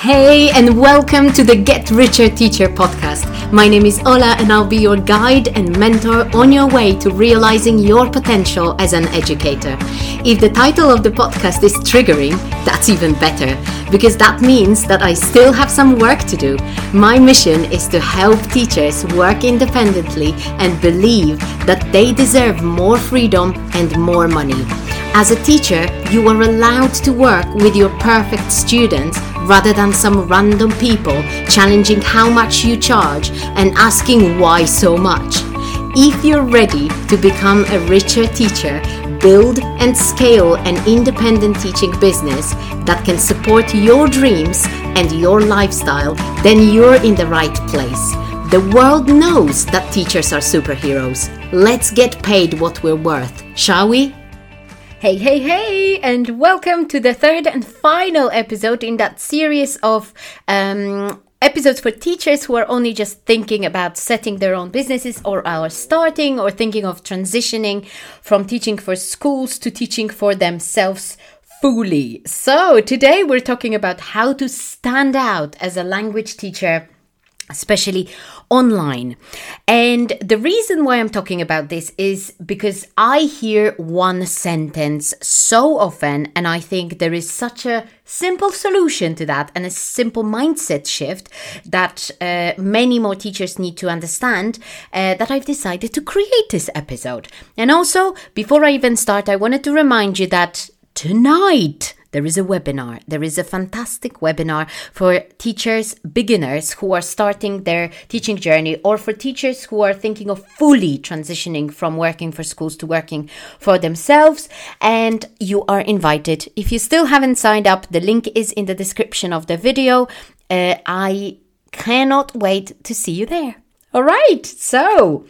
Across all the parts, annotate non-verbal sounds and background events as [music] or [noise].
Hey, and welcome to the Get Richer Teacher podcast. My name is Ola, and I'll be your guide and mentor on your way to realizing your potential as an educator. If the title of the podcast is triggering, that's even better, because that means that I still have some work to do. My mission is to help teachers work independently and believe that they deserve more freedom and more money. As a teacher, you are allowed to work with your perfect students rather than some random people challenging how much you charge and asking why so much. If you're ready to become a richer teacher, build and scale an independent teaching business that can support your dreams and your lifestyle, then you're in the right place. The world knows that teachers are superheroes. Let's get paid what we're worth, shall we? Hey, hey, hey, and welcome to the third and final episode in that series of um, episodes for teachers who are only just thinking about setting their own businesses or are starting or thinking of transitioning from teaching for schools to teaching for themselves fully. So, today we're talking about how to stand out as a language teacher especially online. And the reason why I'm talking about this is because I hear one sentence so often, and I think there is such a simple solution to that and a simple mindset shift that uh, many more teachers need to understand uh, that I've decided to create this episode. And also, before I even start, I wanted to remind you that tonight, there is a webinar. There is a fantastic webinar for teachers, beginners who are starting their teaching journey, or for teachers who are thinking of fully transitioning from working for schools to working for themselves. And you are invited. If you still haven't signed up, the link is in the description of the video. Uh, I cannot wait to see you there. All right. So,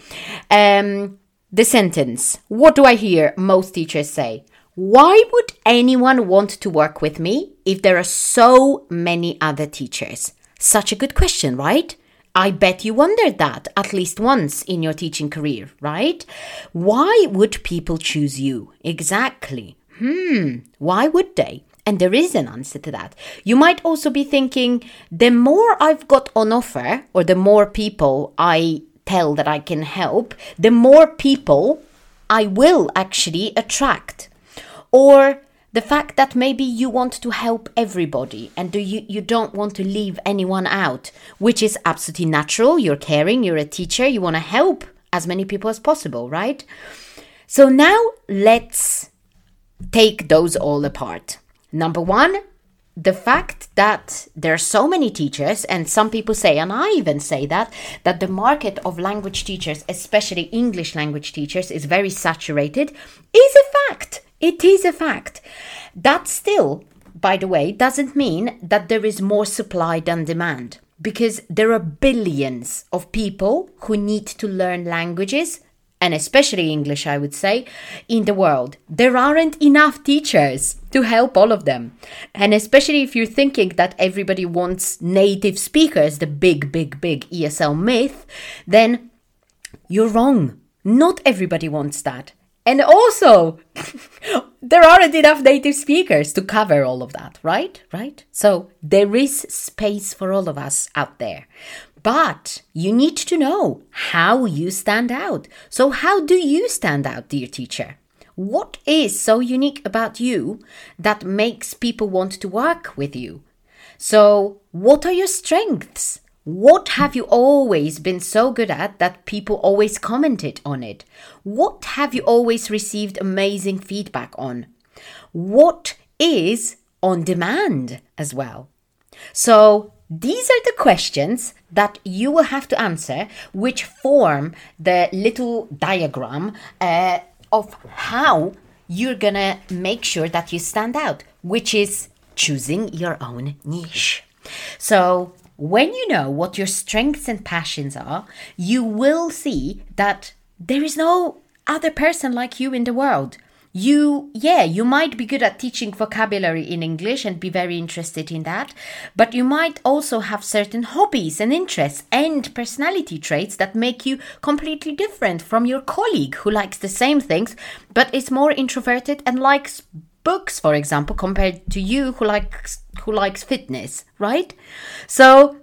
um, the sentence. What do I hear most teachers say? Why would anyone want to work with me if there are so many other teachers? Such a good question, right? I bet you wondered that at least once in your teaching career, right? Why would people choose you? Exactly. Hmm, why would they? And there is an answer to that. You might also be thinking the more I've got on offer, or the more people I tell that I can help, the more people I will actually attract or the fact that maybe you want to help everybody and do you, you don't want to leave anyone out, which is absolutely natural. You're caring, you're a teacher, you want to help as many people as possible, right? So now let's take those all apart. Number one, the fact that there are so many teachers, and some people say, and I even say that, that the market of language teachers, especially English language teachers, is very saturated, is a fact. It is a fact. That still, by the way, doesn't mean that there is more supply than demand because there are billions of people who need to learn languages and especially English, I would say, in the world. There aren't enough teachers to help all of them. And especially if you're thinking that everybody wants native speakers, the big, big, big ESL myth, then you're wrong. Not everybody wants that. And also, [laughs] there aren't enough native speakers to cover all of that, right? Right? So there is space for all of us out there. But you need to know how you stand out. So, how do you stand out, dear teacher? What is so unique about you that makes people want to work with you? So, what are your strengths? What have you always been so good at that people always commented on it? What have you always received amazing feedback on? What is on demand as well? So, these are the questions that you will have to answer, which form the little diagram uh, of how you're gonna make sure that you stand out, which is choosing your own niche. So, when you know what your strengths and passions are, you will see that there is no other person like you in the world. You, yeah, you might be good at teaching vocabulary in English and be very interested in that, but you might also have certain hobbies and interests and personality traits that make you completely different from your colleague who likes the same things but is more introverted and likes books, for example, compared to you who likes who likes fitness, right? So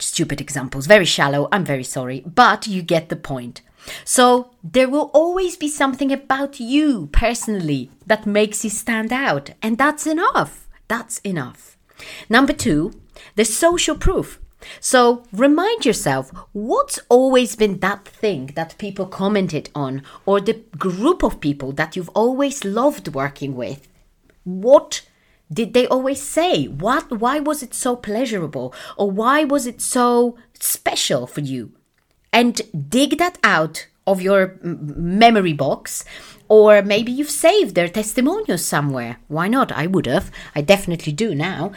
stupid examples, very shallow, I'm very sorry, but you get the point. So there will always be something about you personally that makes you stand out, and that's enough. That's enough. Number two, the social proof. So remind yourself what's always been that thing that people commented on, or the group of people that you've always loved working with. What did they always say? What why was it so pleasurable or why was it so special for you? And dig that out of your memory box or maybe you've saved their testimonials somewhere. Why not? I would have. I definitely do now.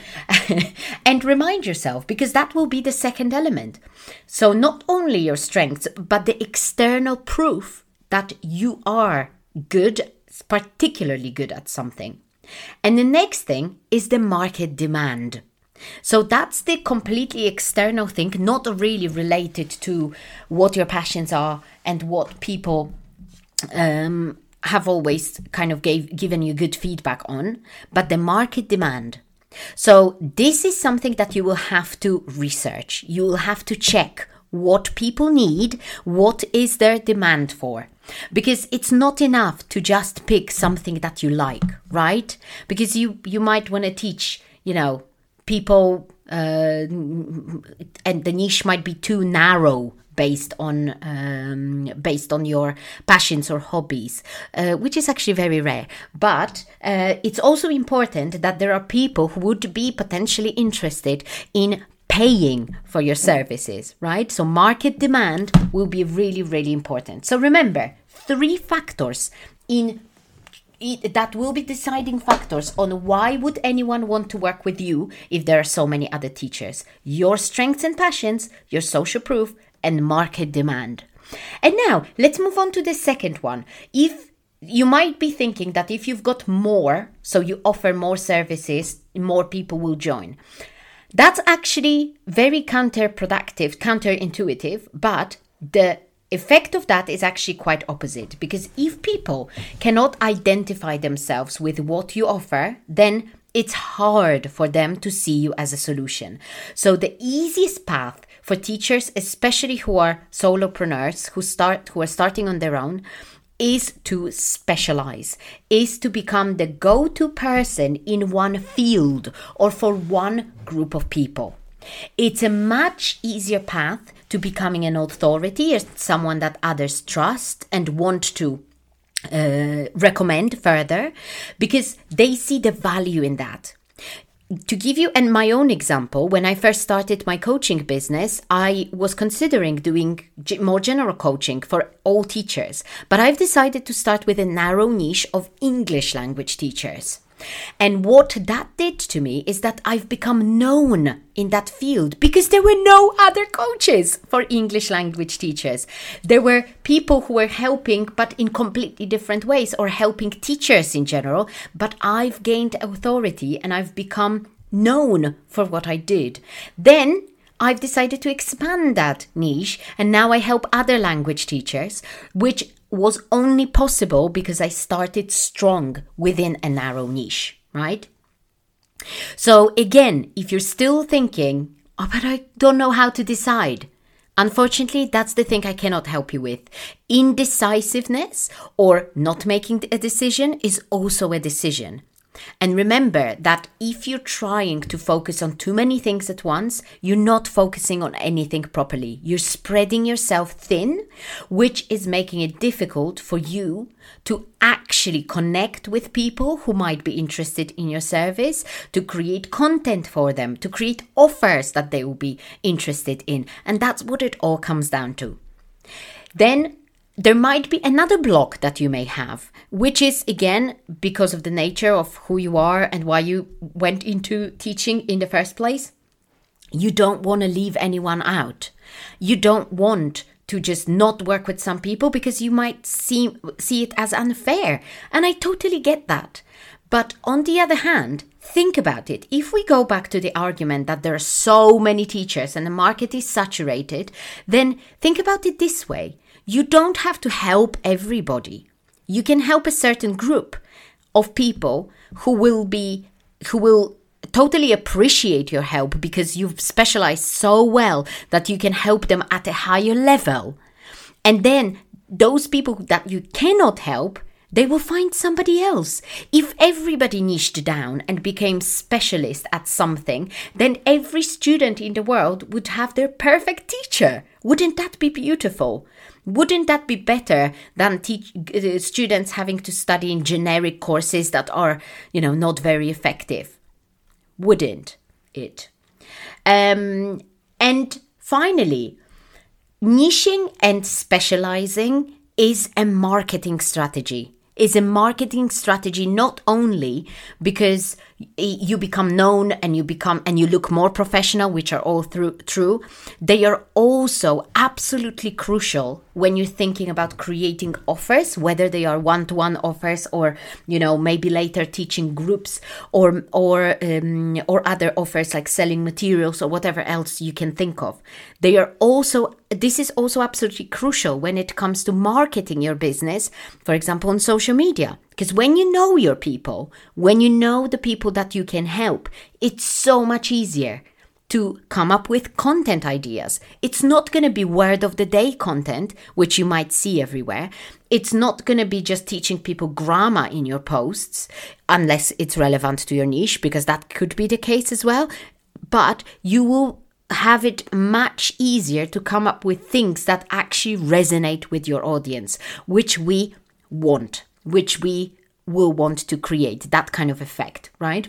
[laughs] and remind yourself, because that will be the second element. So, not only your strengths, but the external proof that you are good, particularly good at something. And the next thing is the market demand. So that's the completely external thing, not really related to what your passions are and what people um, have always kind of gave given you good feedback on, but the market demand. So this is something that you will have to research. You will have to check what people need, what is their demand for. Because it's not enough to just pick something that you like, right? Because you you might want to teach, you know, people uh, and the niche might be too narrow based on um, based on your passions or hobbies, uh, which is actually very rare. But uh, it's also important that there are people who would be potentially interested in paying for your services, right? So market demand will be really, really important. So remember, three factors in it, that will be deciding factors on why would anyone want to work with you if there are so many other teachers your strengths and passions your social proof and market demand. And now let's move on to the second one. If you might be thinking that if you've got more, so you offer more services, more people will join. That's actually very counterproductive, counterintuitive, but the effect of that is actually quite opposite because if people cannot identify themselves with what you offer, then it's hard for them to see you as a solution. So the easiest path for teachers, especially who are solopreneurs, who start who are starting on their own, is to specialize, is to become the go-to person in one field or for one group of people. It's a much easier path to becoming an authority as someone that others trust and want to uh, recommend further because they see the value in that to give you and my own example when i first started my coaching business i was considering doing more general coaching for all teachers. But i've decided to start with a narrow niche of english language teachers and what that did to me is that I've become known in that field because there were no other coaches for English language teachers. There were people who were helping, but in completely different ways, or helping teachers in general. But I've gained authority and I've become known for what I did. Then I've decided to expand that niche and now I help other language teachers, which was only possible because I started strong within a narrow niche, right? So, again, if you're still thinking, oh, but I don't know how to decide, unfortunately, that's the thing I cannot help you with. Indecisiveness or not making a decision is also a decision. And remember that if you're trying to focus on too many things at once, you're not focusing on anything properly. You're spreading yourself thin, which is making it difficult for you to actually connect with people who might be interested in your service, to create content for them, to create offers that they will be interested in. And that's what it all comes down to. Then there might be another block that you may have, which is again because of the nature of who you are and why you went into teaching in the first place. You don't want to leave anyone out. You don't want to just not work with some people because you might see, see it as unfair. And I totally get that. But on the other hand, think about it. If we go back to the argument that there are so many teachers and the market is saturated, then think about it this way you don't have to help everybody. You can help a certain group of people who will be who will totally appreciate your help because you've specialized so well that you can help them at a higher level. And then those people that you cannot help, they will find somebody else. If everybody niched down and became specialist at something, then every student in the world would have their perfect teacher. Wouldn't that be beautiful? Wouldn't that be better than teach, uh, students having to study in generic courses that are, you know, not very effective? Wouldn't it? Um, and finally, niching and specializing is a marketing strategy is a marketing strategy not only because you become known and you become and you look more professional which are all through true they are also absolutely crucial when you're thinking about creating offers whether they are one-to-one offers or you know maybe later teaching groups or or um, or other offers like selling materials or whatever else you can think of. They are also this is also absolutely crucial when it comes to marketing your business for example on social media. Because when you know your people, when you know the people that you can help, it's so much easier to come up with content ideas. It's not going to be word of the day content, which you might see everywhere. It's not going to be just teaching people grammar in your posts, unless it's relevant to your niche, because that could be the case as well. But you will have it much easier to come up with things that actually resonate with your audience, which we want which we will want to create that kind of effect, right?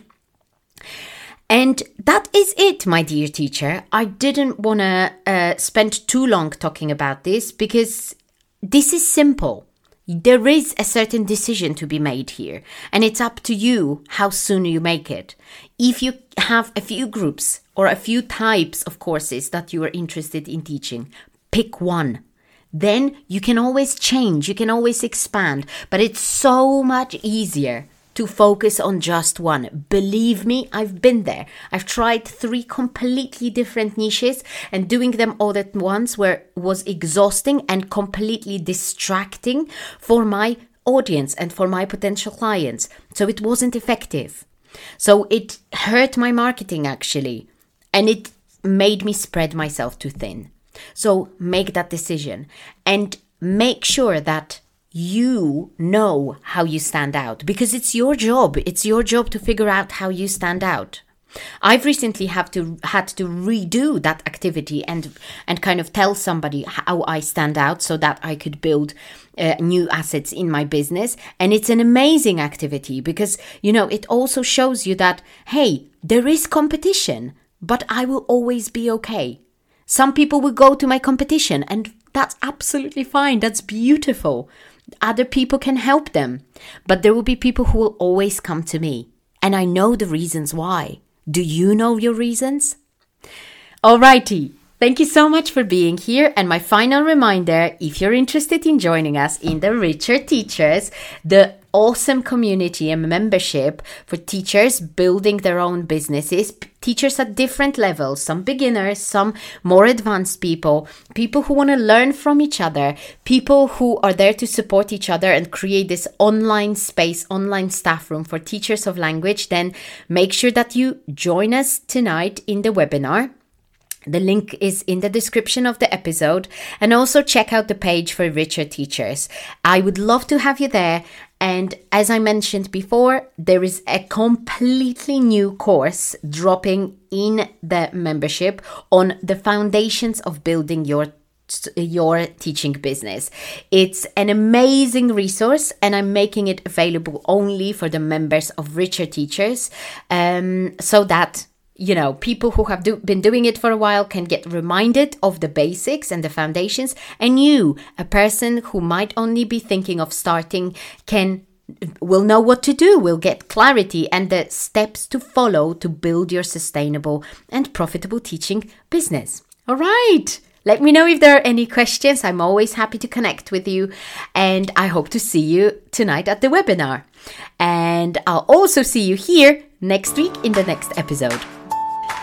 And that is it, my dear teacher. I didn't want to uh, spend too long talking about this because this is simple. There is a certain decision to be made here, and it's up to you how soon you make it. If you have a few groups or a few types of courses that you are interested in teaching, pick one then you can always change, you can always expand, but it's so much easier to focus on just one. Believe me, I've been there. I've tried three completely different niches and doing them all at once where was exhausting and completely distracting for my audience and for my potential clients. So it wasn't effective. So it hurt my marketing actually and it made me spread myself too thin. So make that decision and make sure that you know how you stand out because it's your job. It's your job to figure out how you stand out. I've recently have to had to redo that activity and and kind of tell somebody how I stand out so that I could build uh, new assets in my business and it's an amazing activity because you know it also shows you that hey there is competition but I will always be okay some people will go to my competition, and that's absolutely fine. That's beautiful. Other people can help them. But there will be people who will always come to me. And I know the reasons why. Do you know your reasons? Alrighty. Thank you so much for being here. And my final reminder if you're interested in joining us in the Richer Teachers, the awesome community and membership for teachers building their own businesses, teachers at different levels, some beginners, some more advanced people, people who want to learn from each other, people who are there to support each other and create this online space, online staff room for teachers of language, then make sure that you join us tonight in the webinar. The link is in the description of the episode and also check out the page for richer teachers. I would love to have you there and as I mentioned before, there is a completely new course dropping in the membership on the foundations of building your your teaching business. It's an amazing resource, and I'm making it available only for the members of Richer Teachers, um, so that you know, people who have do, been doing it for a while can get reminded of the basics and the foundations. And you, a person who might only be thinking of starting, can will know what to do, will get clarity and the steps to follow to build your sustainable and profitable teaching business. All right. Let me know if there are any questions. I'm always happy to connect with you. And I hope to see you tonight at the webinar. And I'll also see you here next week in the next episode.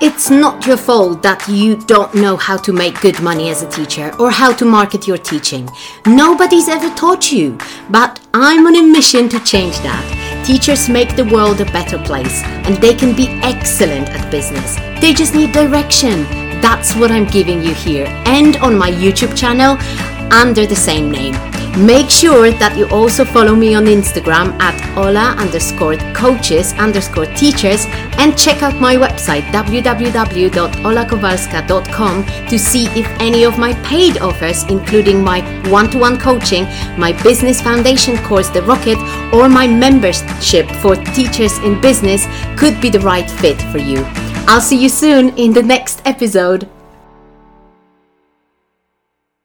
It's not your fault that you don't know how to make good money as a teacher or how to market your teaching. Nobody's ever taught you, but I'm on a mission to change that. Teachers make the world a better place and they can be excellent at business. They just need direction. That's what I'm giving you here and on my YouTube channel under the same name. Make sure that you also follow me on Instagram at Ola underscore coaches underscore teachers and check out my website www.olakowalska.com to see if any of my paid offers, including my one to one coaching, my business foundation course, The Rocket, or my membership for teachers in business, could be the right fit for you. I'll see you soon in the next episode.